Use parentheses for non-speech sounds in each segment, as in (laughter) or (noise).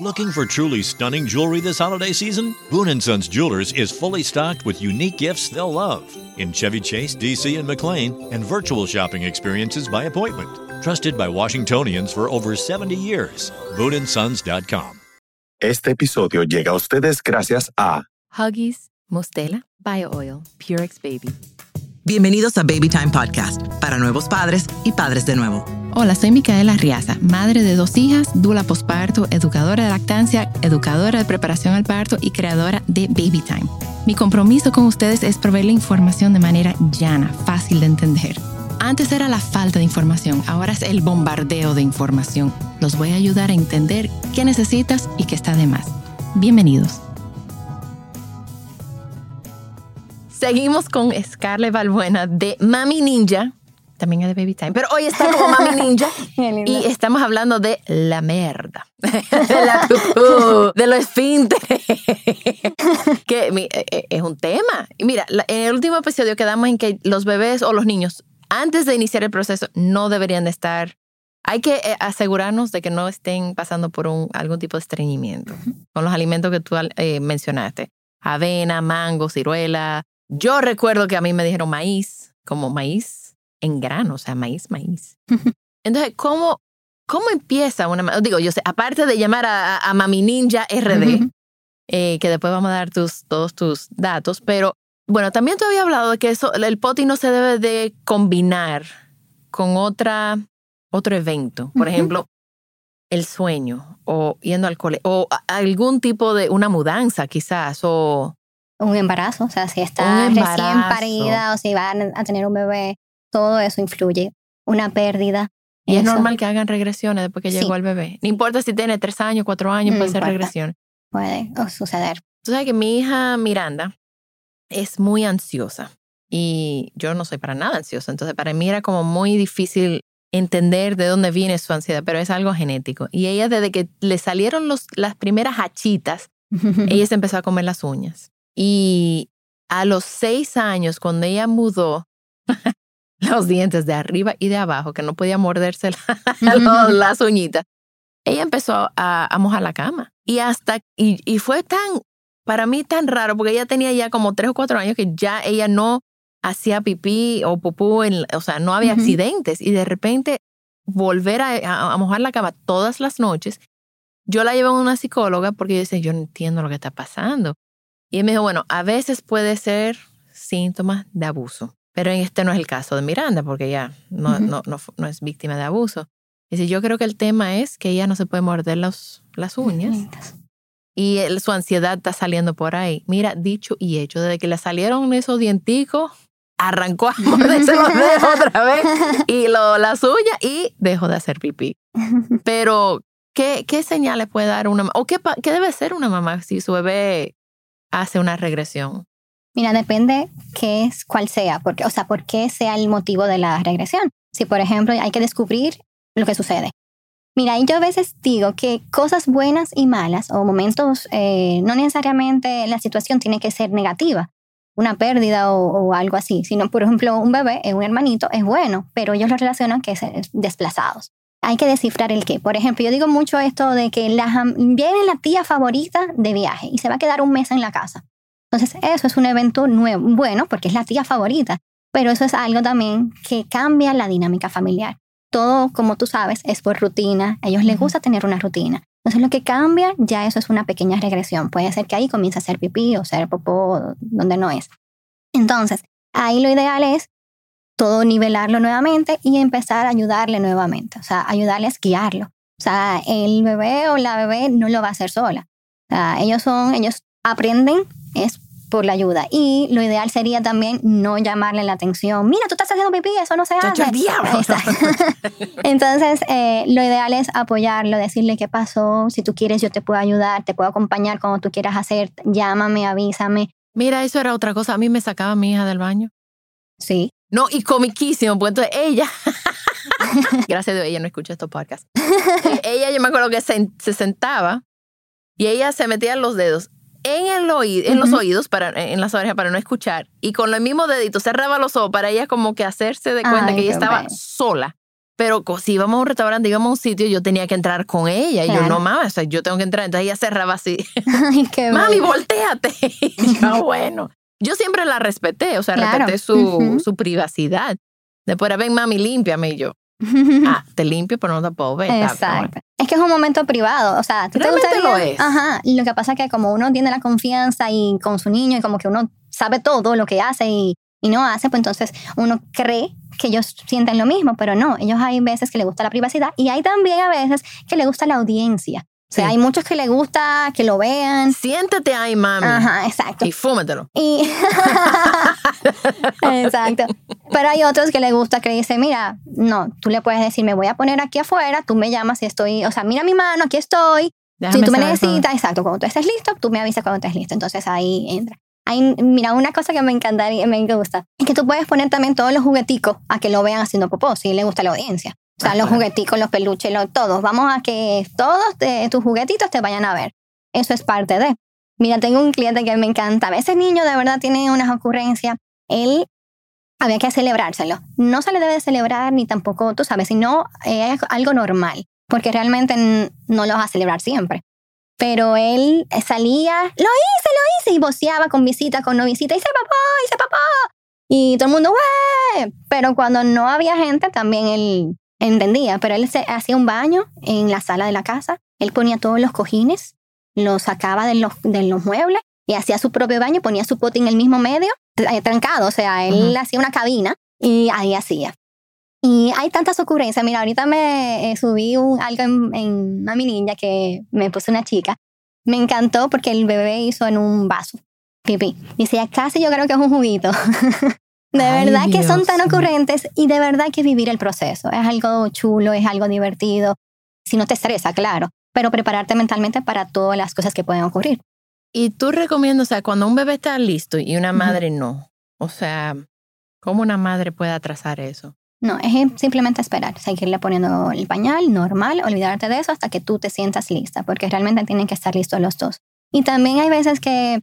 Looking for truly stunning jewelry this holiday season? Boon & Sons Jewelers is fully stocked with unique gifts they'll love in Chevy Chase, DC, and McLean, and virtual shopping experiences by appointment. Trusted by Washingtonians for over 70 years. BooneAndSons.com. Este episodio llega a ustedes gracias a Huggies, Mustela, Bio Oil, Purex Baby. Bienvenidos a Baby Time Podcast para nuevos padres y padres de nuevo. Hola, soy Micaela Riaza, madre de dos hijas, dula posparto, educadora de lactancia, educadora de preparación al parto y creadora de Baby Time. Mi compromiso con ustedes es proveerle información de manera llana, fácil de entender. Antes era la falta de información, ahora es el bombardeo de información. Los voy a ayudar a entender qué necesitas y qué está de más. Bienvenidos. Seguimos con Scarlett Balbuena de Mami Ninja. También es de Baby Time. Pero hoy está como Mami (laughs) Ninja. y estamos hablando de la merda. (laughs) de la (laughs) de los esfínteres. que eh, eh, es un tema. Y mira, en el último episodio quedamos en que los bebés o los niños, antes de iniciar el proceso, no deberían de estar hay que eh, asegurarnos de que no estén pasando por un, algún tipo de estreñimiento con los alimentos que tú mencionaste. Avena, mango, ciruela, yo recuerdo que a mí me dijeron maíz, como maíz en grano, o sea, maíz, maíz. Entonces, ¿cómo, cómo empieza una... Digo, yo sé, aparte de llamar a, a Mami Ninja RD, eh, que después vamos a dar tus, todos tus datos, pero bueno, también te había hablado de que eso, el poti no se debe de combinar con otra, otro evento. Por ejemplo, el sueño o yendo al cole o algún tipo de una mudanza quizás o un embarazo, o sea, si está recién parida o si van a tener un bebé, todo eso influye. Una pérdida. Y es normal que hagan regresiones después que llegó el bebé. No importa si tiene tres años, cuatro años, puede ser regresión. Puede suceder. Tú sabes que mi hija Miranda es muy ansiosa y yo no soy para nada ansiosa. Entonces, para mí era como muy difícil entender de dónde viene su ansiedad, pero es algo genético. Y ella, desde que le salieron los, las primeras hachitas, (laughs) ella se empezó a comer las uñas. Y a los seis años, cuando ella mudó (laughs) los dientes de arriba y de abajo, que no podía morderse (laughs) las uñitas, ella empezó a, mojar la cama. Y hasta, y, fue tan, para mí tan raro, porque ella tenía ya como tres o cuatro años que ya ella no hacía pipí o pupú, o sea, no había accidentes. Y de repente volver a, mojar la cama todas las noches, yo la llevé a una psicóloga porque yo decía, yo no entiendo lo que está pasando. Y él me dijo, bueno, a veces puede ser síntomas de abuso, pero este no es el caso de Miranda porque ella no, no, no, es víctima de abuso. Dice, yo creo que el tema es que ella no se puede morder los, las uñas. Y su ansiedad está saliendo por ahí. Mira, dicho y hecho, desde que le salieron esos dienticos, arrancó a morderse los dedos (laughs) otra vez y lo, las uñas y dejó de hacer pipí. Pero, ¿qué, qué señales puede dar una mamá? ¿O qué, qué debe ser una mamá si su bebé hace una regresión? Mira, depende qué es, cuál sea, porque, o sea, por qué sea el motivo de la regresión. Si, por ejemplo, hay que descubrir lo que sucede. Mira, yo a veces digo que cosas buenas y malas o momentos, eh, no necesariamente la situación tiene que ser negativa, una pérdida o, algo así, sino, por ejemplo, un bebé, un hermanito, es bueno, pero ellos lo relacionan que es desplazados hay que descifrar el qué. Por ejemplo, yo digo mucho esto de que la, viene la tía favorita de viaje y se va a quedar un mes en la casa. Entonces, eso es un evento nuevo, bueno, porque es la tía favorita, pero eso es algo también que cambia la dinámica familiar. Todo, como tú sabes, es por rutina. A ellos les gusta tener una rutina. Entonces, lo que cambia, ya eso es una pequeña regresión. Puede ser que ahí comience a hacer pipí o ser popó donde no es. Entonces, ahí lo ideal es todo nivelarlo nuevamente y empezar a ayudarle nuevamente, o sea, ayudarle a guiarlo. O sea, el bebé o la bebé no lo va a hacer sola. O sea, ellos son, ellos aprenden es por la ayuda. Y lo ideal sería también no llamarle la atención. Mira, tú estás haciendo pipí, eso no se hace. (laughs) (laughs) Entonces, eh, lo ideal es apoyarlo, decirle qué pasó. Si tú quieres, yo te puedo ayudar, te puedo acompañar como tú quieras hacer. Llámame, avísame. Mira, eso era otra cosa. A mí me sacaba mi hija del baño. Sí. No, y comiquísimo, pues entonces ella, (laughs) gracias a Dios, ella no escucha estos podcasts. Ella, yo me acuerdo que se, sentaba y ella se metía los dedos en, el oído, en los oídos, para, en las orejas para no escuchar. Y con el mismo dedito cerraba los ojos para ella como que hacerse de cuenta que ella estaba sola. Pero si íbamos a un restaurante, íbamos a un sitio, yo tenía que entrar con ella. Y yo, no mames, o sea, yo tengo que entrar. Entonces ella cerraba así. (laughs) Ay, qué Mami, volteate. (laughs) Y yo, "Ah, bueno. Yo siempre la respeté, o sea, Claro. respeté su, Ujú. su privacidad. Después era, ven, mami, límpiame. Y yo, ah, (laughs) te limpio, pero no te puedo ver. Está- Exacto. Es que es un momento privado, o sea, ¿a ti te Realmente gustaría? lo es. Ajá, lo que pasa es que como uno tiene la confianza y con su niño y como que uno sabe todo lo que hace y, y no hace, pues entonces uno cree que ellos sienten lo mismo, pero no, ellos hay veces que les gusta la privacidad y hay también a veces que les gusta la audiencia. O sea, Sí. hay muchos que les gusta que lo vean. Siéntate ahí, mami. Ajá, exacto. Y fúmetelo. Y (laughs) Exacto. Pero hay otros que le gusta que dicen, mira, no, tú le puedes decir, me voy a poner aquí afuera, tú me llamas y estoy, o sea, mira mi mano, aquí estoy. Déjame si tú me necesitas, exacto, cuando tú estés listo, tú me avisas cuando estés listo. Entonces ahí entra. Hay, mira, una cosa que me encantaría, me gusta, es que tú puedes poner también todos los jugueticos a que lo vean haciendo popó, si le gusta la audiencia. O sea, Ah, los jugueticos, los peluches, los, todos. Vamos a que todos de tus juguetitos te vayan a ver. Eso es parte de. Mira, tengo un cliente que me encanta. Ese niño de verdad tiene unas ocurrencias. Él había que celebrárselo. No se le debe celebrar ni tampoco, tú sabes, sino eh, es algo normal, porque realmente no lo vas a celebrar siempre. Pero él salía, lo hice, lo hice, y voceaba con visita, con no visita, hice papá, hice papá. Y todo el mundo, ¡wey! Pero cuando no había gente, también él entendía. Pero él se hacía un baño en la sala de la casa, él ponía todos los cojines, los sacaba de los, de los muebles y hacía su propio baño, ponía su pote en el mismo medio, eh, trancado, o sea, él Ujú. hacía una cabina y ahí hacía. Y hay tantas ocurrencias. Mira, ahorita me eh, subí un, algo en, en a mi niña que me puso una chica. Me encantó porque el bebé hizo en un vaso pipí. Dice, casi yo creo que es un juguito. (laughs) de Ay, verdad que son tan ocurrentes y de verdad que vivir el proceso. Es algo chulo, es algo divertido. Si no te estresa, claro. Pero prepararte mentalmente para todas las cosas que pueden ocurrir. Y tú recomiendas, o sea, cuando un bebé está listo y una madre no. O sea, ¿cómo una madre puede atrasar eso? No, es simplemente esperar, seguirle poniendo el pañal normal, olvidarte de eso hasta que tú te sientas lista, porque realmente tienen que estar listos los dos. Y también hay veces que,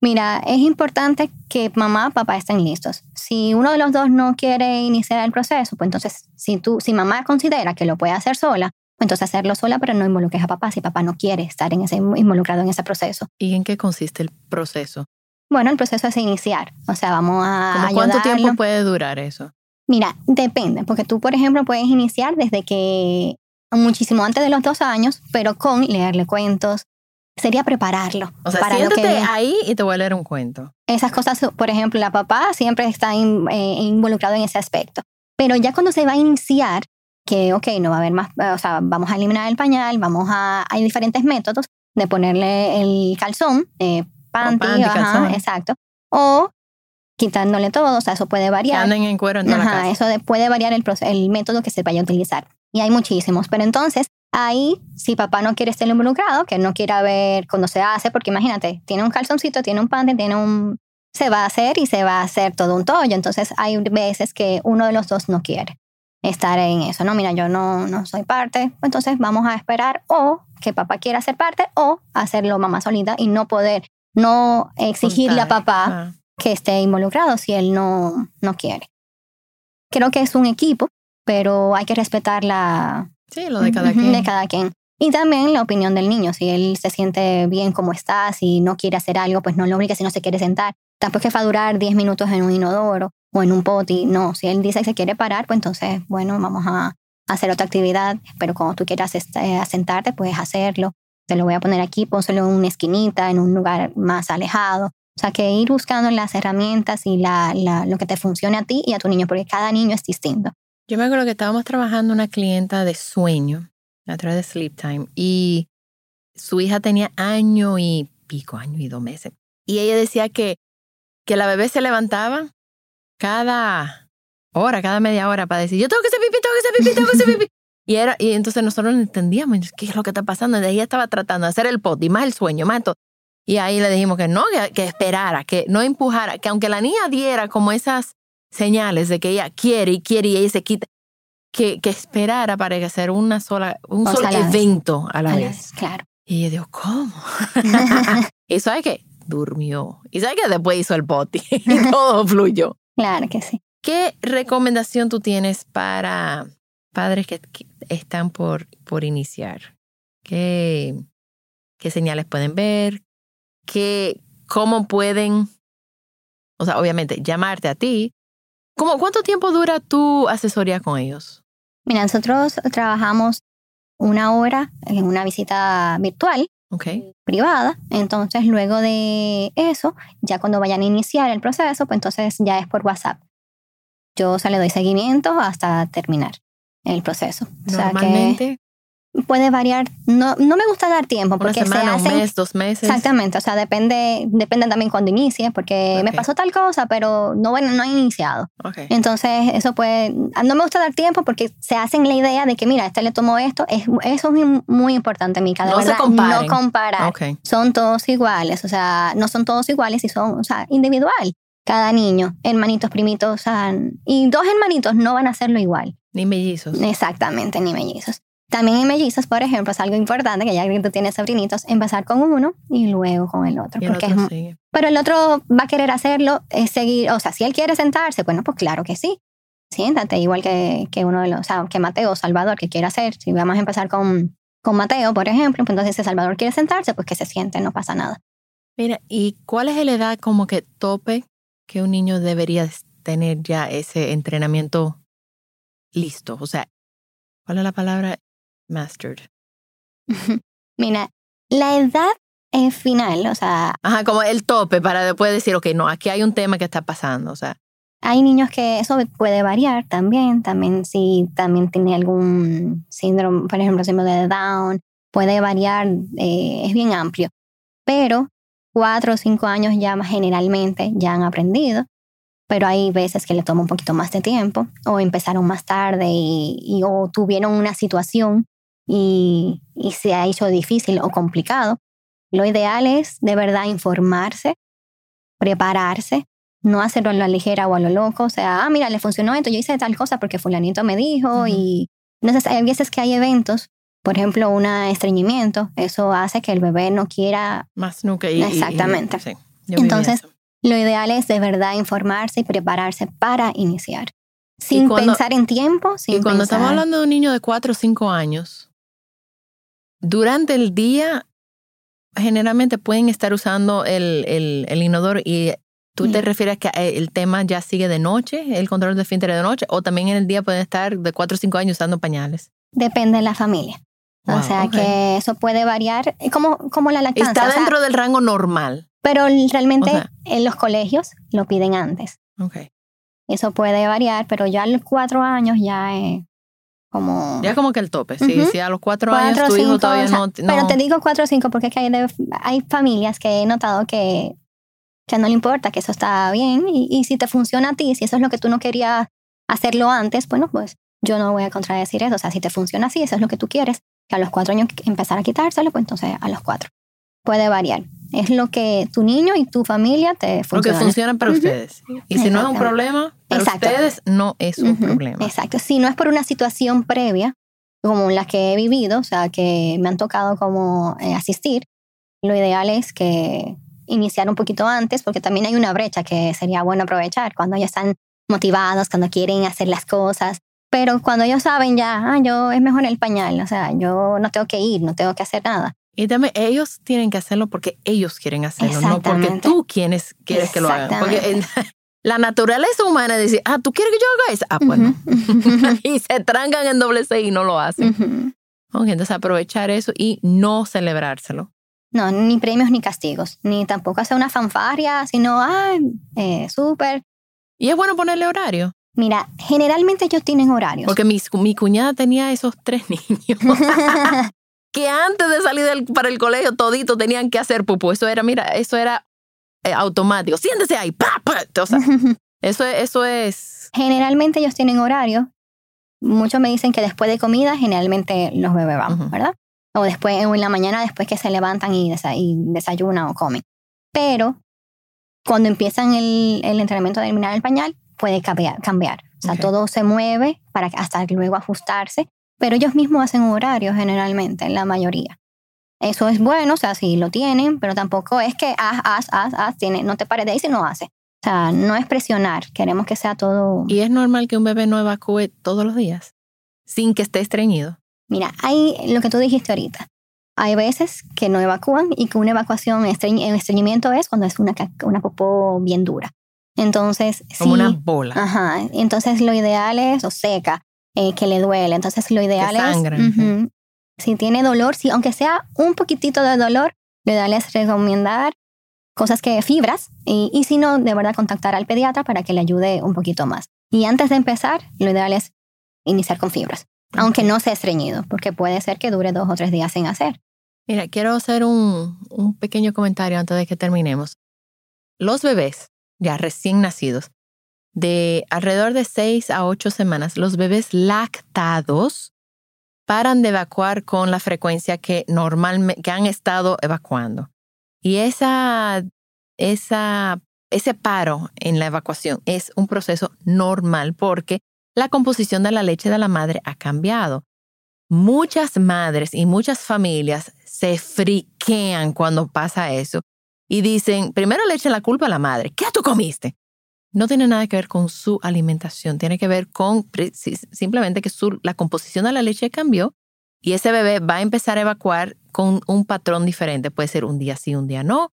mira, es importante que mamá, papá estén listos. Si uno de los dos no quiere iniciar el proceso, pues entonces, si tú, si mamá considera que lo puede hacer sola, pues entonces hacerlo sola, pero no involucres a papá si papá no quiere estar en ese, involucrado en ese proceso. ¿Y en qué consiste el proceso? Bueno, el proceso es iniciar, o sea, vamos a ¿Cómo ¿Cuánto ayudarlo. tiempo puede durar eso? Mira, depende, porque tú, por ejemplo, puedes iniciar desde que muchísimo antes de los dos años, pero con leerle cuentos. Sería prepararlo. O sea, para lo que siéntate ahí y te voy a leer un cuento. Esas cosas, por ejemplo, la papá siempre está in- eh, involucrado en ese aspecto. Pero ya cuando se va a iniciar, que, ok, no va a haber más, o sea, vamos a eliminar el pañal, vamos a, hay diferentes métodos de ponerle el calzón, eh, panty, panty, ajá, calzón. exacto, o quitándole todo, o sea, eso puede Que variar. anden en cuero en toda la Ajá, casa. eso de- puede variar el, el método que se vaya a utilizar. Y hay muchísimos. Pero entonces, ahí, si papá no quiere estar involucrado, que no quiera ver cuando se hace, porque imagínate, tiene un calzoncito, tiene un panty, tiene un... Se va a hacer y se va a hacer todo un tollo. Entonces, hay veces que uno de los dos no quiere estar en eso. No, mira, yo no, no soy parte. Entonces, vamos a esperar o que papá quiera ser parte o hacerlo mamá solita y no poder, no exigirle a papá que esté involucrado si él no, no quiere. Creo que es un equipo, pero hay que respetar la Sí, lo de cada quien. de cada quien. Y también la opinión del niño. Si él se siente bien como está, si no quiere hacer algo, pues no lo obligue si no se quiere sentar. Tampoco es que va a durar 10 minutos en un inodoro o en un poti. No, si él dice que se quiere parar, pues entonces, bueno, vamos a hacer otra actividad. Pero cuando tú quieras este, sentarte, puedes hacerlo. Te lo voy a poner aquí, pónselo en una esquinita, en un lugar más alejado. O sea, que ir buscando las herramientas y la, la- lo que te funcione a ti y a tu niño, porque cada niño es distinto. Yo me acuerdo que estábamos trabajando una clienta de sueño a través de Sleep Time y su hija tenía año y pico, año y dos meses. Y ella decía que, que la bebé se levantaba cada hora, cada media hora para decir, yo tengo que hacer pipí, tengo que hacer pipí, tengo que hacer pipí. (laughs) Y, era, y entonces nosotros no entendíamos qué es lo que está pasando. Y ella estaba tratando de hacer el pot y más el sueño, más todo. Y ahí le dijimos que no, que esperara, que no empujara, que aunque la niña diera como esas señales de que ella quiere y quiere y ella se quita, que, que esperara para hacer una sola, un O solo sea, evento a la A vez. vez, Claro. Y ella dijo, ¿cómo? (laughs) (laughs) y sabe que durmió. Y sabe que después hizo el poti (laughs) y todo fluyó. claro que sí. ¿Qué recomendación tú tienes para padres que, que están por, por iniciar? ¿Qué, ¿Qué señales pueden ver? ¿Qué, ¿Cómo pueden, o sea, obviamente, llamarte a ti? ¿Cómo, ¿Cuánto tiempo dura tu asesoría con ellos? Mira, nosotros trabajamos una hora en una visita virtual Ok. privada. Entonces, luego de eso, ya cuando vayan a iniciar el proceso, pues entonces ya es por WhatsApp. Yo se le doy seguimiento hasta terminar el proceso. O sea Normalmente, que puede variar. No, no me gusta dar tiempo una porque se semana, un hacen. mes, dos meses. Exactamente, o sea, depende, depende también cuando inicie, porque me pasó tal cosa, pero no, bueno, no he iniciado. Entonces, eso puede, no me gusta dar tiempo porque se hacen la idea de que, mira, este le tomó esto, es, eso es muy, importante, Mica, de No se verdad, comparen. no comparar. Ok. Son todos iguales, o sea, no son todos iguales y son, o sea, individual. Cada niño, hermanitos, primitos, o sea, y dos hermanitos no van a hacerlo igual. Ni mellizos. Exactamente, ni mellizos. También en mellizos, por ejemplo, es algo importante que ya que tú tienes sobrinitos, empezar con uno y luego con el otro. El porque otro es- sigue. pero el otro va a querer hacerlo, es seguir, o sea, si él quiere sentarse, bueno, pues claro que sí. Siéntate, igual que, que uno de los, o sea, que Mateo o Salvador, que quiere hacer. Si vamos a empezar con, con Mateo, por ejemplo, pues entonces si Salvador quiere sentarse, pues que se siente, no pasa nada. Mira, ¿y cuál es la edad como que tope que un niño debería tener ya ese entrenamiento listo? O sea, ¿cuál es la palabra? Mastered. (laughs) Mira, la edad eh, final, o sea, Ajá, como el tope para después decir, ok, no, aquí hay un tema que está pasando. O sea, hay niños que eso puede variar también, también si también tiene algún síndrome, por ejemplo, síndrome de Down, puede variar, eh, es bien amplio. Pero cuatro o cinco años ya generalmente ya han aprendido, pero hay veces que le toma un poquito más de tiempo o empezaron más tarde y, y- o tuvieron una situación y, y se ha hecho difícil o complicado. Lo ideal es de verdad informarse, prepararse, no hacerlo a la ligera o a lo loco. O sea, ah, mira, le funcionó esto, yo hice tal cosa porque fulanito me dijo. Ujú. Y entonces hay veces que hay eventos, por ejemplo, un estreñimiento, eso hace que el bebé no quiera. más nunca. y- y- y- Exactamente. sí, Entonces. Lo ideal es de verdad informarse y prepararse para iniciar. Sin cuando- pensar en tiempo, sin y cuando pensar- estamos hablando de un niño de 4 o 5 años, durante el día generalmente pueden estar usando el, el, el inodoro y tú te refieres que eh, el tema ya sigue de noche, el control de esfínteres de noche, o también en el día pueden estar de 4 o 5 años usando pañales. Depende de la familia. o sea que eso puede variar, eh, como, como la lactancia. Está o sea, dentro del rango normal. pero realmente o sea- en los colegios lo piden antes. Okay. Eso puede variar, pero ya a los cuatro años ya es como... Ya como que el tope. Si, a los 4 cuatro años tu hijo cinco, todavía o sea, no, no- Pero te digo cuatro o cinco porque es que hay, de- hay familias que he notado que, que no le importa, que eso está bien. Y, y si te funciona a ti, si eso es lo que tú no querías hacerlo antes, bueno, pues yo no voy a contradecir eso. O sea, si te funciona así, eso es lo que tú quieres, que a los cuatro años empezar a quitárselo, pues entonces a los cuatro. Puede variar. Es lo que tu niño y tu familia te lo que funciona. para ustedes. Y si no es un problema, para Exacto. ustedes no es un problema. Exacto. Si no es por una situación previa, como la que he vivido, o sea, que me han tocado como eh, asistir, lo ideal es que iniciar un poquito antes, porque también hay una brecha que sería bueno aprovechar cuando ya están motivados, cuando quieren hacer las cosas. Pero cuando ellos saben ya, ah, yo es mejor el pañal, o sea, yo no tengo que ir, no tengo que hacer nada. Y también ellos tienen que hacerlo porque ellos quieren hacerlo, no porque tú quieres, quieres que lo hagan. Porque (laughs) la naturaleza humana decir, ah, ¿tú quieres que yo haga eso? Ah, pues no. Ujú. (laughs) y se trancan en doble C y no lo hacen. Ujú. Ok, entonces aprovechar eso y no celebrárselo. No, ni premios ni castigos, ni tampoco hacer una fanfarria, sino, ah, eh, súper. Y es bueno ponerle horario. Mira, generalmente ellos tienen horarios. Porque mi, mi cuñada tenía esos tres (laughs) niños que antes de salir del- para el colegio todito tenían que hacer pupú. Eso era, mira, eso era eh, automático. Siéntese ahí, pa, pa. O sea, (laughs) eso, es- eso es... generalmente ellos tienen horario. Muchos me dicen que después de comida generalmente los bebés van. ¿verdad? O después, en la mañana después que se levantan y, desa- y desayunan o comen. Pero cuando empiezan el, el entrenamiento de eliminar el pañal, puede cambiar. cambiar. O sea, todo se mueve para hasta luego ajustarse. Pero ellos mismos hacen horario generalmente, la mayoría. Eso es bueno, o sea, sí lo tienen, pero tampoco es que haz, haz, haz, haz, tiene, no te pares de ahí si no hace. O sea, no es presionar, queremos que sea todo... Y es normal que un bebé no evacúe todos los días. sin que esté estreñido? Mira, hay lo que tú dijiste ahorita. Hay veces que no evacúan y que una evacuación, estreñ- estreñimiento es cuando es una, una popó bien dura. Entonces, Como sí, una bola. Ajá, entonces lo ideal es, o seca, eh, que le duele. Entonces lo ideal es, ujú, si tiene dolor, si, aunque sea un poquitito de dolor, lo ideal es recomendar cosas que fibras y, y si no, de verdad contactar al pediatra para que le ayude un poquito más. Y antes de empezar, lo ideal es iniciar con fibras, aunque no sea estreñido, porque puede ser que dure dos o tres días sin hacer. Mira, quiero hacer un, un pequeño comentario antes de que terminemos. Los bebés, ya recién nacidos, de alrededor de 6 a 8 semanas, los bebés lactados paran de evacuar con la frecuencia que normalmente han estado evacuando. Y esa, esa, ese paro en la evacuación es un proceso normal porque la composición de la leche de la madre ha cambiado. Muchas madres y muchas familias se friquean cuando pasa eso y dicen, primero le echan la culpa a la madre. ¿Qué tú comiste? No tiene nada que ver con su alimentación, tiene que ver con simplemente que su, la composición de la leche cambió y ese bebé va a empezar a evacuar con un patrón diferente. Puede ser un día sí, un día no,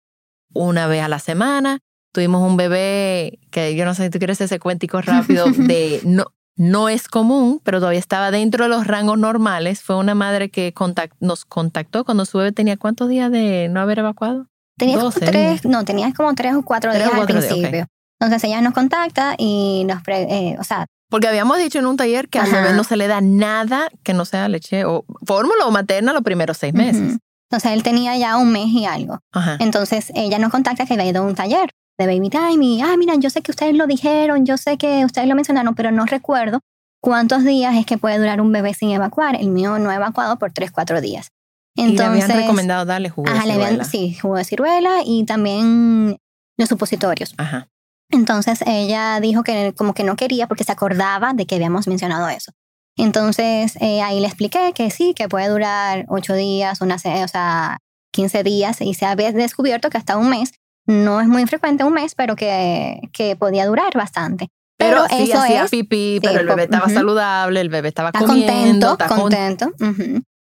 una vez a la semana. Tuvimos un bebé que yo no sé si tú quieres ese cuentico rápido (laughs) de no, no es común, pero todavía estaba dentro de los rangos normales. Fue una madre que contact- nos contactó cuando su bebé tenía cuántos días de no haber evacuado. Tenías 12 como tres, no, tenías como tres o cuatro Tres o días al días, principio. Entonces ella nos contacta y nos, eh, o sea, Porque habíamos dicho en un taller que al bebé no se le da nada que no sea leche o fórmula o materna los primeros seis meses. ujú. entonces él tenía ya un mes y algo. Ajá. Entonces ella nos contacta que había ido a un taller de baby time y, ah, mira, yo sé que ustedes lo dijeron, yo sé que ustedes lo mencionaron, pero no recuerdo cuántos días es que puede durar un bebé sin evacuar. El mío no ha evacuado por tres, cuatro días. y le Entonces, habían recomendado darle jugo ajá, de le habían- ciruela. sí, jugo de ciruela y también los supositorios. Ajá. Entonces ella dijo que como que no quería porque se acordaba de que habíamos mencionado eso. Entonces eh, ahí le expliqué que sí, que puede durar ocho días, una, o sea, 15 días y se había descubierto que hasta un mes, no es muy frecuente un mes, pero que, que podía durar bastante. Pero, Pero sí eso hacía es- pipí, pero el bebé estaba ujú. saludable, el bebé estaba Está comiendo, contento, está con- contento.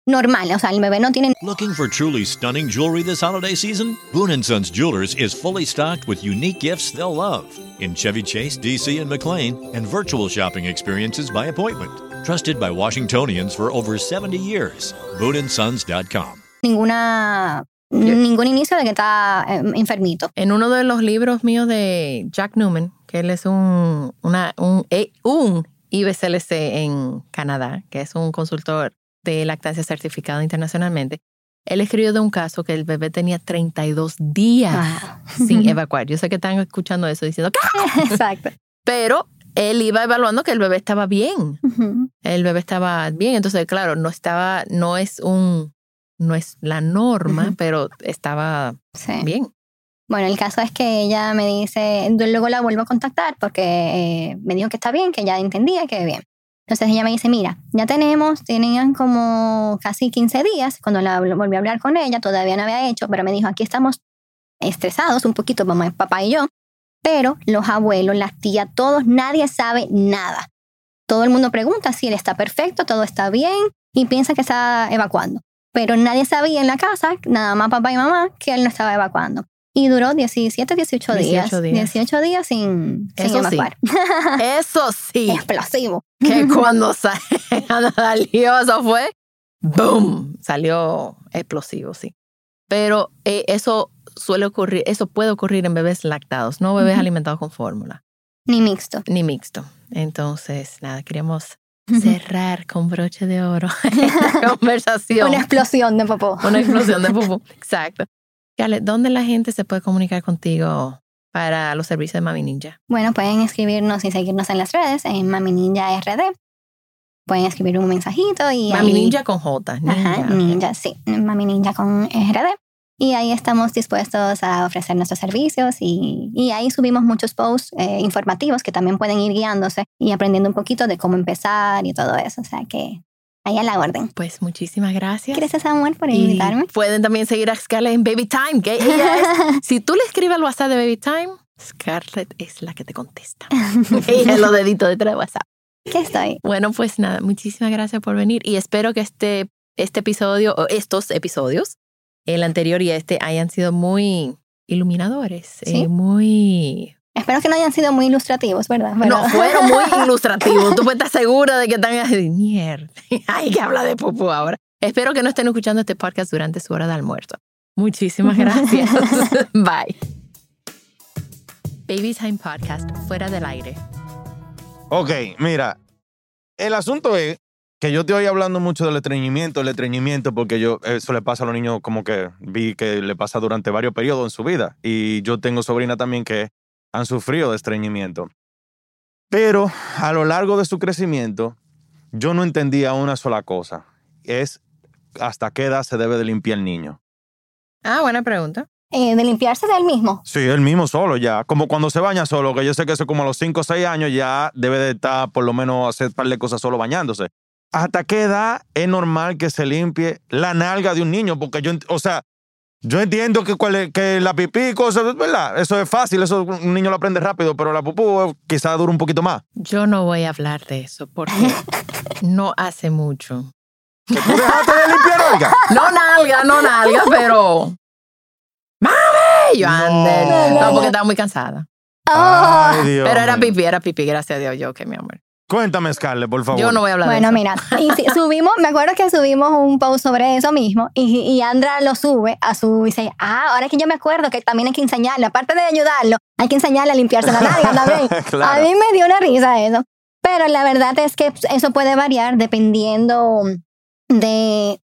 Normal, o sea, el bebé no tiene Looking for truly stunning jewelry this holiday season? Boon & Sons Jewelers is fully stocked with unique gifts they'll love in Chevy Chase, DC, and McLean, and virtual shopping experiences by appointment. Trusted by Washingtonians for over 70 years. BooneAndSons.com. ninguna, ningún inicio de que está eh, enfermito. En uno de los libros míos de Jack Newman, que él es un, una, un, eh, un IBCLC en Canadá, que es un consultor de lactancia certificado internacionalmente, él escribió de un caso que el bebé tenía 32 días Wow. sin (laughs) evacuar. Yo sé que están escuchando eso diciendo, ¿qué? Exacto. Pero él iba evaluando que el bebé estaba bien. El bebé estaba bien. Entonces, claro, no estaba, no es un, no es la norma, pero estaba Sí. bien. Bueno, el caso es que ella me dice, yo luego la vuelvo a contactar porque eh, me dijo que está bien, que ya entendía que bien. Entonces ella me dice, mira, ya tenemos, tenían como casi 15 días, cuando la volví a hablar con ella, todavía no había hecho, pero me dijo, aquí estamos estresados un poquito, mamá, papá y yo, pero los abuelos, las tías, todos, nadie sabe nada. Todo el mundo pregunta si él está perfecto, todo está bien y piensa que está evacuando. Pero nadie sabía en la casa, nada más papá y mamá, que él no estaba evacuando. Y duró 17, 18 días. 18 días. 18 días sin, sin Eso sí. evacuar. (laughs) Eso sí, Explosivo. Que (laughs) cuando sa- cuando (laughs) salió, eso fue, ¡boom! Salió explosivo, sí. Pero eh, eso suele ocurrir, eso puede ocurrir en bebés lactados, no bebés alimentados con fórmula, Ni mixto. ni mixto. Entonces, nada, queríamos cerrar con broche de oro (laughs) esta conversación. Una explosión de popó. Una explosión de pupú. Exacto. Gale, ¿dónde la gente se puede comunicar contigo para los servicios de Mami Ninja? Bueno, pueden escribirnos y seguirnos en las redes, en Mami Ninja RD. Pueden escribir un mensajito y Mami ahí- Ninja con J. Ninja. Ajá, ninja, sí. Mami Ninja con RD. Y ahí estamos dispuestos a ofrecer nuestros servicios y, y ahí subimos muchos posts eh, informativos que también pueden ir guiándose y aprendiendo un poquito de cómo empezar y todo eso. O sea que ahí a la orden. Pues muchísimas gracias. Gracias, amor, por Y invitarme. pueden también seguir a Scarlett en Baby Time, que ella es, (laughs) si tú le escribes al WhatsApp de Baby Time, Scarlett es la que te contesta. (laughs) ella es los deditos detrás de WhatsApp. ¿Qué estoy? Bueno, pues nada, muchísimas gracias por venir y espero que este, este episodio, o estos episodios, el anterior y este, hayan sido muy iluminadores, Sí. eh, muy... Espero que no hayan sido muy ilustrativos, ¿verdad? Pero- No, fueron muy (laughs) ilustrativos. Tú puedes estar segura de que están así, mierda. (laughs) Hay que hablar de popó ahora. Espero que no estén escuchando este podcast durante su hora de almuerzo. Muchísimas (laughs) gracias. Bye. Baby Time Podcast, fuera del aire. Ok, mira, el asunto es que yo te oí hablando mucho del estreñimiento, el estreñimiento, porque yo, eso le pasa a los niños como que vi que le pasa durante varios periodos en su vida. Y yo tengo sobrina también que han sufrido de estreñimiento. Pero a lo largo de su crecimiento, yo no entendía una sola cosa. Es hasta qué edad se debe de limpiar el niño. Ah, buena pregunta. Eh, de limpiarse del mismo. Sí, él mismo solo ya. Como cuando se baña solo, que yo sé que eso como a los 5 o 6 años ya debe de estar por lo menos hacer un par de cosas solo bañándose. ¿Hasta qué edad es normal que se limpie la nalga de un niño? Porque yo, o sea, yo entiendo que, cuál es- que la pipí, cosas, ¿verdad? Eso es fácil, eso un niño lo aprende rápido, pero la pupú eh, quizás dura un poquito más. Yo no voy a hablar de eso porque (laughs) no hace mucho. ¿Que tú dejaste de limpiar, oiga? (laughs) No nalga, no nalga, pero... ¡Mami! Yo ande. No. No, porque estaba muy cansada. Oh, Ay, Dios Pero era pipí, era pipí, gracias a Dios. Yo, que mi amor. Cuéntame, Scarlett, por favor. Yo no voy a hablar Bueno, de eso. mira, y si- (laughs) subimos, me acuerdo que subimos un post sobre eso mismo y, y Andra lo sube a su y dice, ah, ahora que yo me acuerdo que también hay que enseñarle, aparte de ayudarlo, hay que enseñarle a limpiarse la nalga también. (laughs) Claro. A mí me dio una risa eso. Pero la verdad es que eso puede variar dependiendo de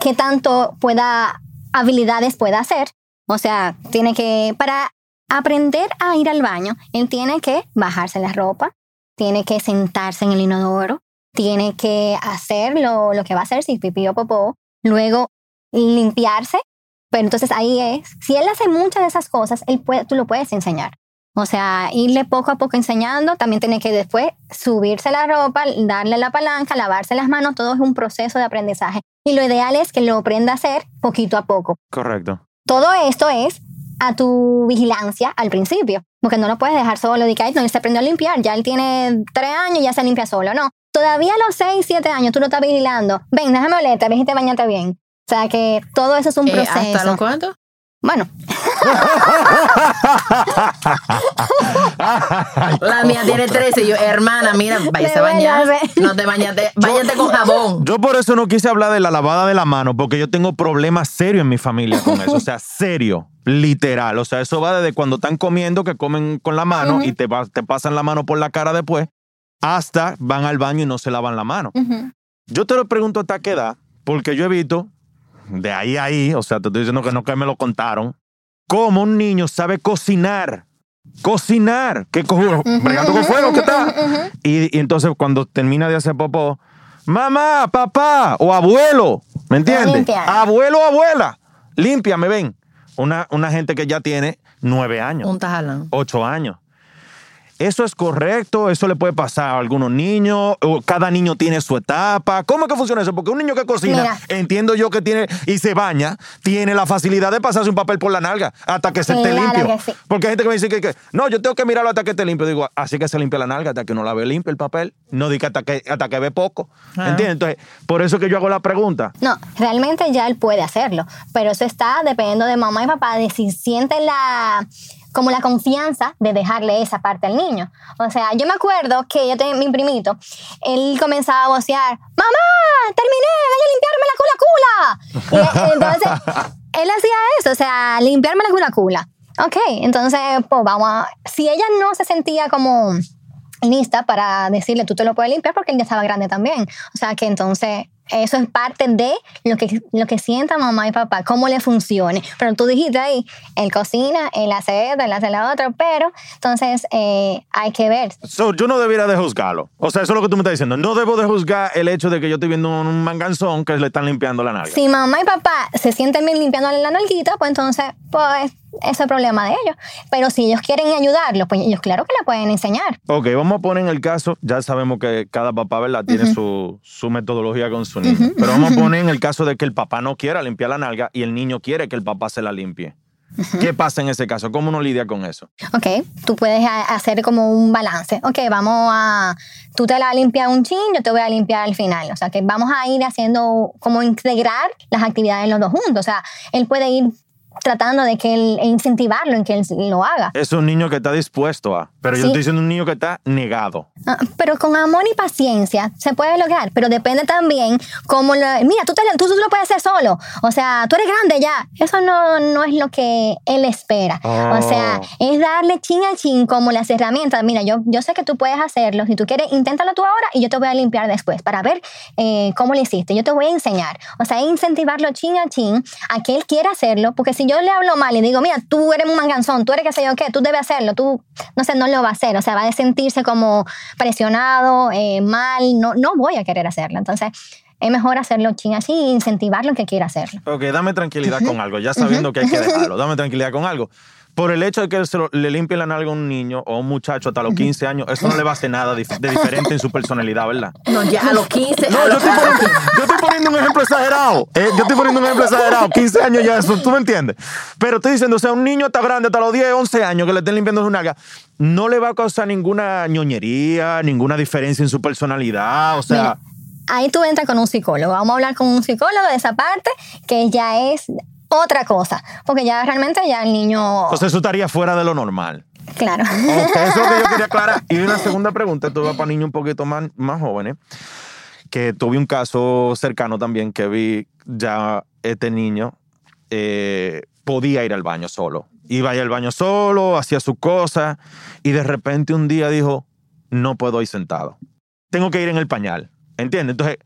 qué tanto pueda, habilidades pueda hacer. O sea, tiene que, para aprender a ir al baño, él tiene que bajarse la ropa, tiene que sentarse en el inodoro, tiene que hacer lo, lo que va a hacer, si pipí o popó, luego limpiarse. Pero entonces ahí es, si él hace muchas de esas cosas, él puede, tú lo puedes enseñar. O sea, irle poco a poco enseñando, también tiene que después subirse la ropa, darle la palanca, lavarse las manos, todo es un proceso de aprendizaje. Y lo ideal es que lo aprenda a hacer poquito a poco. Correcto. Todo esto es a tu vigilancia al principio, porque no lo puedes dejar solo, de que "Ay, no, él se aprendió a limpiar, ya él tiene tres años y ya se limpia solo, no. Todavía a los seis, siete años tú lo estás vigilando. Ven, déjame olerte, ven y te bañate bien. O sea que todo eso es un Eh, proceso. ¿Hasta los cuántos? Bueno, (laughs) La mía tiene 13. Y yo, hermana, mira, váyase a bañar. No te bañate, bañate con jabón. Yo por eso no quise hablar de la lavada de la mano, porque yo tengo problemas serios en mi familia con eso. O sea, serio, literal. O sea, eso va desde cuando están comiendo, que comen con la mano y te, pasan la mano por la cara después, hasta van al baño y no se lavan la mano. Yo te lo pregunto hasta qué edad, porque yo he visto, de ahí a ahí, o sea, te estoy diciendo que no que me lo contaron, cómo un niño sabe cocinar. Cocinar, que cojo, bregando con fuego, ¿qué tal? Y, y entonces cuando termina de hacer popó, mamá, papá o abuelo, ¿me entiendes? Abuelo o abuela, límpiame, ven. Una, una gente que ya tiene nueve años, Un tajalán. ocho años. ¿Eso es correcto? ¿Eso le puede pasar a algunos niños? ¿O cada niño tiene su etapa? ¿Cómo es que funciona eso? Porque un niño que cocina, Mira. entiendo yo que tiene y se baña, tiene la facilidad de pasarse un papel por la nalga hasta que se esté Claro limpio. que sí. Porque hay gente que me dice que, que, no, yo tengo que mirarlo hasta que esté limpio. Digo, así que se limpia la nalga hasta que no la ve limpio el papel. No diga hasta que, hasta que ve poco. Claro. ¿Entiendes? Entonces, por eso que yo hago la pregunta. No, realmente ya él puede hacerlo, pero eso está dependiendo de mamá y papá, de si sienten la como la confianza de dejarle esa parte al niño. O sea, yo me acuerdo que yo tenía mi primito, él comenzaba a vocear, mamá, terminé, voy a limpiarme la cula cula. Eh, (laughs) entonces, él hacía eso, o sea, limpiarme la cula cula. Ok, entonces, pues vamos a, si ella no se sentía como lista para decirle tú te lo puedes limpiar porque él ya estaba grande también. O sea que entonces eso es parte de lo que, lo que sienta mamá y papá, cómo le funcione. Pero tú dijiste ahí, él cocina, él hace esto, él hace lo otro, pero entonces eh, hay que ver. So, yo no debiera de juzgarlo. O sea, eso es lo que tú me estás diciendo. No debo de juzgar el hecho de que yo estoy viendo un manganzón que le están limpiando la nalga. Si mamá y papá se sienten bien limpiándole la nalguita, pues entonces, pues ese es el problema de ellos. Pero si ellos quieren ayudarlo, pues ellos claro que le pueden enseñar. Ok, vamos a poner en el caso, ya sabemos que cada papá, ¿verdad? Tiene su, su metodología con su niño. Pero vamos a (laughs) poner en el caso de que el papá no quiera limpiar la nalga y el niño quiere que el papá se la limpie. ¿Qué pasa en ese caso? ¿Cómo uno lidia con eso? Ok, tú puedes hacer como un balance. Ok, vamos a, tú te la limpiar un chin, yo te voy a limpiar al final. O sea, que vamos a ir haciendo, como integrar las actividades los dos juntos. O sea, él puede ir tratando de que él, e incentivarlo en que él lo haga. Es un niño que está dispuesto a, pero yo Sí. estoy diciendo un niño que está negado. Ah, Pero con amor y paciencia se puede lograr, pero depende también cómo lo... Mira, tú, te, tú, tú lo puedes hacer solo. O sea, tú eres grande ya. Eso no, no es lo que él espera. O sea, Oh. es darle chin a chin como las herramientas. Mira, yo, yo sé que tú puedes hacerlo. Si tú quieres, inténtalo tú ahora y yo te voy a limpiar después para ver eh, cómo lo hiciste. Yo te voy a enseñar. O sea, incentivarlo chin a chin a que él quiera hacerlo, porque si yo le hablo mal y digo, mira, tú eres un manganzón, tú eres qué sé yo qué, tú debes hacerlo, tú, no sé, no lo va a hacer. O sea, va a sentirse como presionado, eh, mal, no, no voy a querer hacerlo. Entonces, es mejor hacerlo chin a chin e incentivarlo en que quiera hacerlo. Ok, dame tranquilidad con algo, ya sabiendo que hay que (laughs) dejarlo, dame tranquilidad con algo. Por el hecho de que se lo- le limpie la nalga a un niño o a un muchacho hasta los 15 años, eso no le va a hacer nada de diferente en su personalidad, ¿verdad? No, ya a los 15. No, a yo los- estoy, poniendo, yo estoy poniendo un ejemplo exagerado. eh, yo estoy poniendo un ejemplo exagerado. 15 años ya, eso, tú me entiendes. Pero estoy diciendo, o sea, un niño está grande hasta los 10, 11 años que le estén limpiando su nalga, no le va a causar ninguna ñoñería, ninguna diferencia en su personalidad. O sea, Mira, ahí tú entras con un psicólogo. Vamos a hablar con un psicólogo de esa parte, que ya es otra cosa. Porque ya realmente ya el niño... entonces eso estaría fuera de lo normal. claro. Ok, eso es lo que yo quería aclarar. (laughs) Y una segunda pregunta, esto va para niños un poquito más, más jóvenes, que tuve un caso cercano también que vi ya este niño eh, podía ir al baño solo. Iba a ir al baño solo, hacía sus cosas y de repente un día dijo, no puedo ir sentado. Tengo que ir en el pañal. ¿Entiendes? Entonces,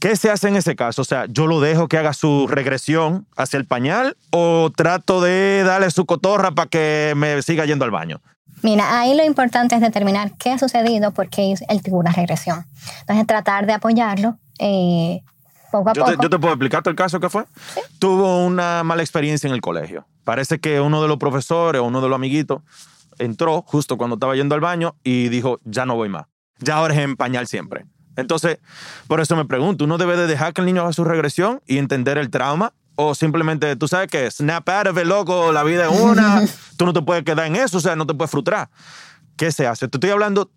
¿qué se hace en ese caso? O sea, yo lo dejo que haga su regresión hacia el pañal o trato de darle su cotorra para que me siga yendo al baño. Mira, ahí lo importante es determinar qué ha sucedido porque él tuvo una regresión. Entonces, tratar de apoyarlo eh, poco a Yo poco. te, yo te puedo explicarte el caso que fue. Tuvo una mala experiencia en el colegio. Parece que uno de los profesores o uno de los amiguitos entró justo cuando estaba yendo al baño y dijo, ya no voy más. Ya ahora es en pañal siempre. Entonces, por eso me pregunto, ¿uno debe de dejar que el niño haga su regresión y entender el trauma? O simplemente, tú sabes que snap out of it, loco, la vida es una, (laughs) tú no te puedes quedar en eso, o sea, no te puedes frustrar. ¿Qué se hace? Te estoy hablando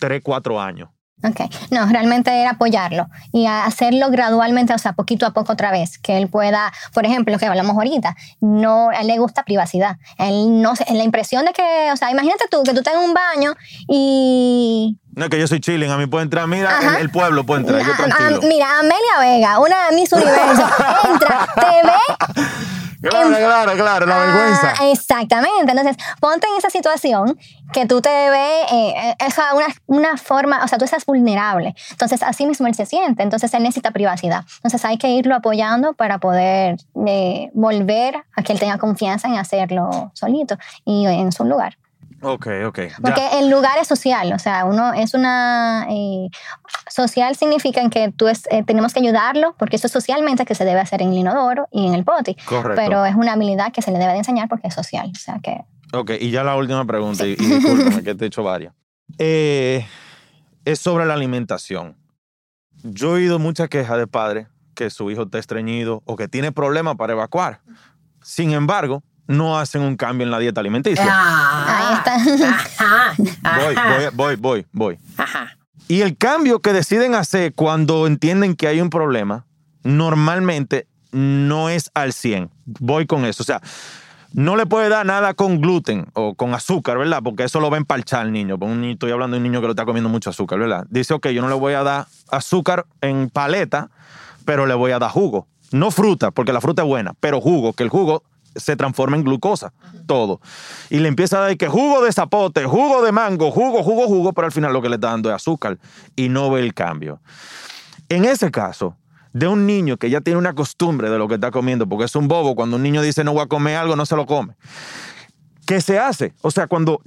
3, 4 años. Ok, no, realmente era apoyarlo y hacerlo gradualmente, o sea, poquito a poco otra vez, que él pueda, por ejemplo, lo que hablamos ahorita, no, a él le gusta privacidad, él no, la impresión de que, o sea, imagínate tú, que tú estás en un baño y... No es que yo soy chilling, a mí puede entrar, mira, el, pueblo puede entrar, yo Ah, ah, tranquilo. mira, Amelia Vega, una Miss (laughs) Universo, entra, te ve Claro, claro, claro, la vergüenza. Ah, exactamente. Entonces, ponte en esa situación que tú te ves, eh, es una, una forma, o sea, tú estás vulnerable. Entonces, así mismo él se siente. Entonces, él necesita privacidad. Entonces, hay que irlo apoyando para poder eh, volver a que él tenga confianza en hacerlo solito y en su lugar. Ok, ok. ya. Porque el lugar es social, o sea, uno es una... eh, social significa en que tú es, eh, tenemos que ayudarlo, porque eso es socialmente que se debe hacer en el inodoro y en el poti. Correcto. Pero es una habilidad que se le debe de enseñar porque es social. O sea que... Ok, y ya la última pregunta, y, y discúlpame (laughs) que te he hecho varias. Eh, es sobre la alimentación. Yo he oído muchas quejas de padres que su hijo está estreñido o que tiene problemas para evacuar. Sin embargo, no hacen un cambio en la dieta alimenticia. Ah, Ahí está. Ajá, Voy, ajá, voy, voy, voy, voy. ajá. Y el cambio que deciden hacer cuando entienden que hay un problema, normalmente no es al 100. Voy con eso. O sea, no le puede dar nada con gluten o con azúcar, ¿verdad? Porque eso lo va a empalchar al niño. Porque un niño- estoy hablando de un niño que lo está comiendo mucho azúcar, ¿verdad? Dice, ok, yo no le voy a dar azúcar en paleta, pero le voy a dar jugo. No fruta, porque la fruta es buena, pero jugo, que el jugo se transforma en glucosa, todo. Y le empieza a dar que jugo de zapote, jugo de mango, jugo, jugo, jugo, pero al final lo que le está dando es azúcar y no ve el cambio. En ese caso, de un niño que ya tiene una costumbre de lo que está comiendo, porque es un bobo, cuando un niño dice no voy a comer algo, no se lo come. ¿Qué se hace? O sea, cuando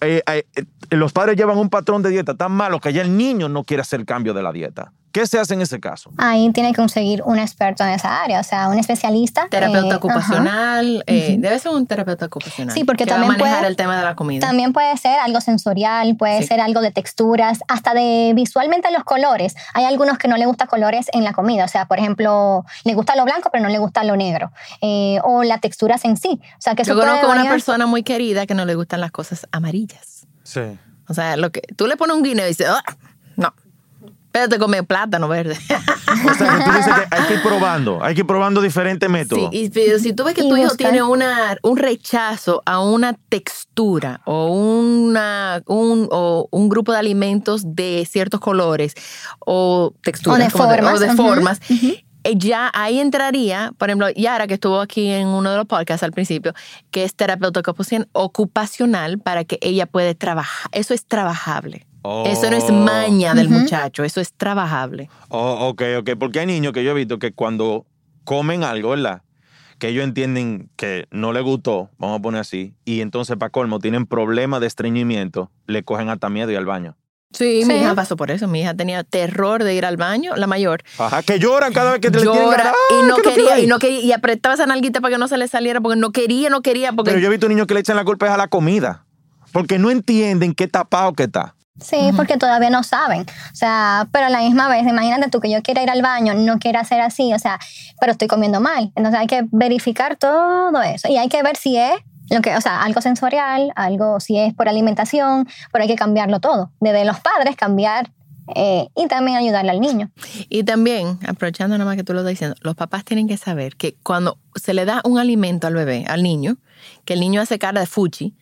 eh, eh, eh, los padres llevan un patrón de dieta tan malo que ya el niño no quiere hacer cambio de la dieta. ¿Qué se hace en ese caso? Ahí tiene que conseguir un experto en esa área, o sea, un especialista. Terapeuta eh, ajá. ocupacional, eh, debe ser un terapeuta ocupacional. Sí, porque que va a también manejar puede- el tema de la comida. También puede ser algo sensorial, puede Sí. ser algo de texturas, hasta de visualmente los colores. Hay algunos que no le gusta colores en la comida, o sea, por ejemplo, le gusta lo blanco pero no le gusta lo negro, Eh, o las texturas en sí. O sea, que eso Yo conozco una variar. persona muy querida que no le gustan las cosas amarillas. Sí. O sea, lo que tú le pones un guineo y dices, "Ah, espérate comer plátano verde. O sea, que tú dices que hay que ir (laughs) probando, hay que ir probando diferentes Sí, métodos. y pero si tú ves que tu hijo tiene una, un rechazo a una textura o, una, un, o un grupo de alimentos de ciertos colores o texturas O de formas, o de formas, ya ahí entraría, por ejemplo, Yara, que estuvo aquí en uno de los podcasts al principio, que es terapeuta ocupacion- ocupacional para que ella puede trabajar. Eso es trabajable. Eso no es Oh. maña del muchacho, eso es trabajable. Oh, ok, ok. Porque hay niños que yo he visto que cuando comen algo, ¿verdad? Que ellos entienden que no les gustó, vamos a poner así, y entonces para colmo tienen problemas de estreñimiento, le cogen hasta miedo y al baño. Sí, mi hija pasó por eso. Mi hija tenía terror de ir al baño, la mayor. Ajá, que lloran cada vez que te le llora y ¡Ay, no que quería y no quería y apretaba esa nalguita para que no se le saliera porque no quería no quería porque Pero yo he visto niños que le echan la culpa a la comida, porque no entienden qué tapado que está. Sí, porque todavía no saben. O sea, pero a la misma vez, imagínate tú que yo quiera ir al baño, no quiera hacer así, o sea, pero estoy comiendo mal. Entonces hay que verificar todo eso y hay que ver si es lo que, o sea, algo sensorial, algo si es por alimentación, pero hay que cambiarlo todo. Desde los padres cambiar eh, y también ayudarle al niño. y también aprovechando nada más que tú lo estás diciendo los papás tienen que saber que cuando se le da un alimento al bebé al niño que el niño hace cara de fuchi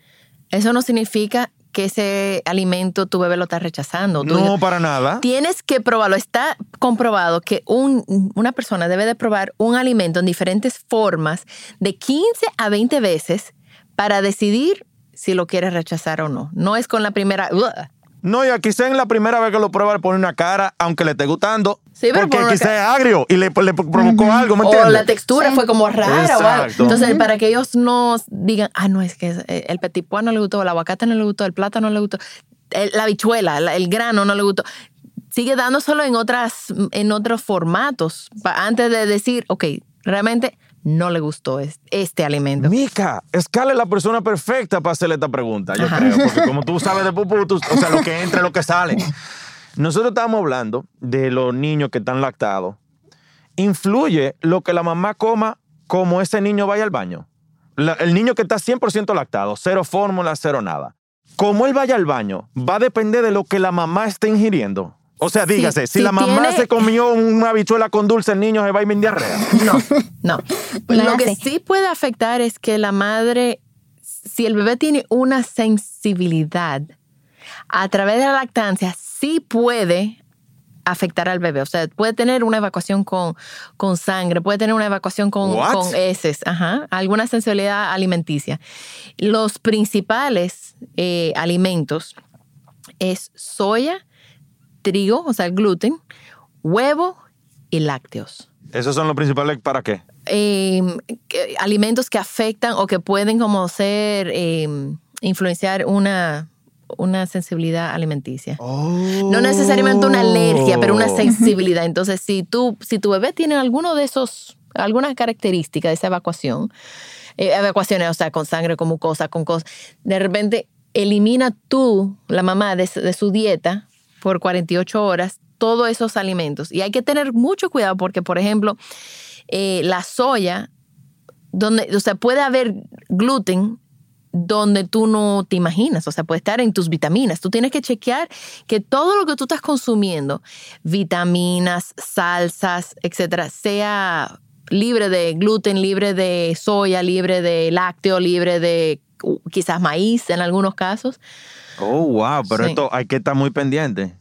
eso no significa que ese alimento tu bebé lo está rechazando No, para nada. Tienes que probarlo. Está comprobado que un- una persona debe de probar un alimento en diferentes formas de 15 a 20 veces para decidir si lo quiere rechazar o no. No es con la primera... No, y quizá en la primera vez que lo prueba le pone una cara, aunque le esté gustando. Sí, pero porque por quizá ca- es agrio y le, le provocó algo, ¿me O entiendes? la textura Sí. fue como rara o algo. Exacto. Entonces, para que ellos no digan, ah, no, es que eh, el petit pois no le gustó, el aguacate no le gustó, el plátano no le gustó, el- la habichuela, la- el grano no le gustó. Sigue dándoselo en, otras, en otros formatos pa- antes de decir, ok, realmente no le gustó es- este alimento. Mica, Scarlett es la persona perfecta para hacerle esta pregunta, yo Ajá. creo. Porque (laughs) como tú sabes de pupú, tú- o sea, lo que entra, lo que sale. Nosotros estábamos hablando de los niños que están lactados. ¿Influye lo que la mamá coma como ese niño vaya al baño? La- el niño que está 100% lactado, cero fórmula, cero nada. Como él vaya al baño, va a depender de lo que la mamá esté ingiriendo. O sea, dígase, si si la mamá tiene- se comió una habichuela con dulce, el niño se va a ir en diarrea. No, no. (laughs) Lo que sí puede afectar es que la madre, si el bebé tiene una sensibilidad a través de la lactancia, sí puede afectar al bebé. O sea, puede tener una evacuación con, con sangre, puede tener una evacuación con, con heces, ajá, alguna sensibilidad alimenticia. Los principales eh, alimentos es soya, trigo, o sea, el gluten, huevo y lácteos Esos son los principales, ¿para qué? eh, que- alimentos que afectan o que pueden como ser, eh, influenciar una, una sensibilidad alimenticia. No necesariamente una alergia, pero una sensibilidad. Entonces, si, tú, si tu bebé tiene alguno de esos, alguna característica de esa evacuación, eh, evacuaciones, o sea, con sangre, con mucosa, con cosas, de repente elimina tú, la mamá, de su dieta por 48 horas todos esos alimentos. Y hay que tener mucho cuidado porque, por ejemplo, eh, la soya, donde, o sea, puede haber gluten donde tú no te imaginas, o sea, puede estar en tus vitaminas. Tú tienes que chequear que todo lo que tú estás consumiendo, vitaminas, salsas, etcétera, sea libre de gluten, libre de soya, libre de lácteo, libre de uh, quizás maíz en algunos casos. Oh, wow, pero Sí. esto hay que estar muy pendiente.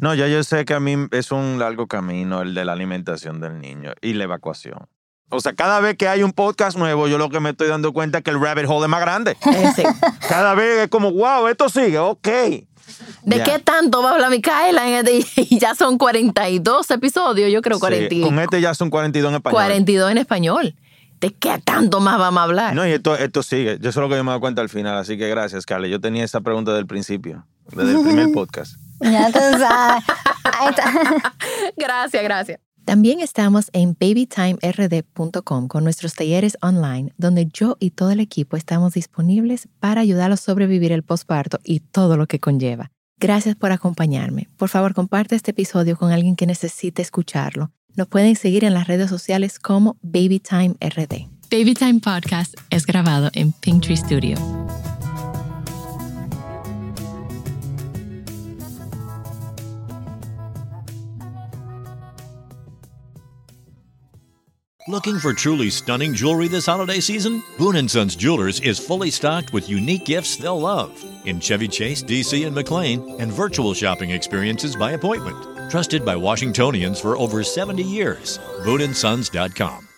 No, ya yo sé que a mí es un largo camino el de la alimentación del niño y la evacuación. O sea, cada vez que hay un podcast nuevo, yo lo que me estoy dando cuenta es que el rabbit hole es más grande. (laughs) Eh, sí. Cada vez es como, wow, esto sigue, ok. ¿De qué tanto va a hablar Micaela? en este- (laughs) Y ya son 42 episodios, yo creo, Sí, 40, con este ya son 42 en español. 42 en español. ¿De qué tanto más vamos a hablar? No, y esto, esto sigue. Yo eso es lo que yo me doy cuenta al final. Así que gracias, Carly. Yo tenía esa pregunta del principio, desde el primer (laughs) podcast. Ya tú (laughs) sabes. Ahí está. (laughs) Gracias, gracias. También estamos en babytimerd.com con nuestros talleres online, donde yo y todo el equipo estamos disponibles para ayudarlos a sobrevivir el posparto y todo lo que conlleva. Gracias por acompañarme. Por favor, comparte este episodio con alguien que necesite escucharlo. Nos pueden seguir en las redes sociales como BabyTimeRD. Babytime Podcast es grabado en Pinktree Studio. Looking for truly stunning jewelry this holiday season? Boon & Sons Jewelers is fully stocked with unique gifts they'll love in Chevy Chase, DC, and McLean, and virtual shopping experiences by appointment. Trusted by Washingtonians for over 70 years. BooneandSons.com.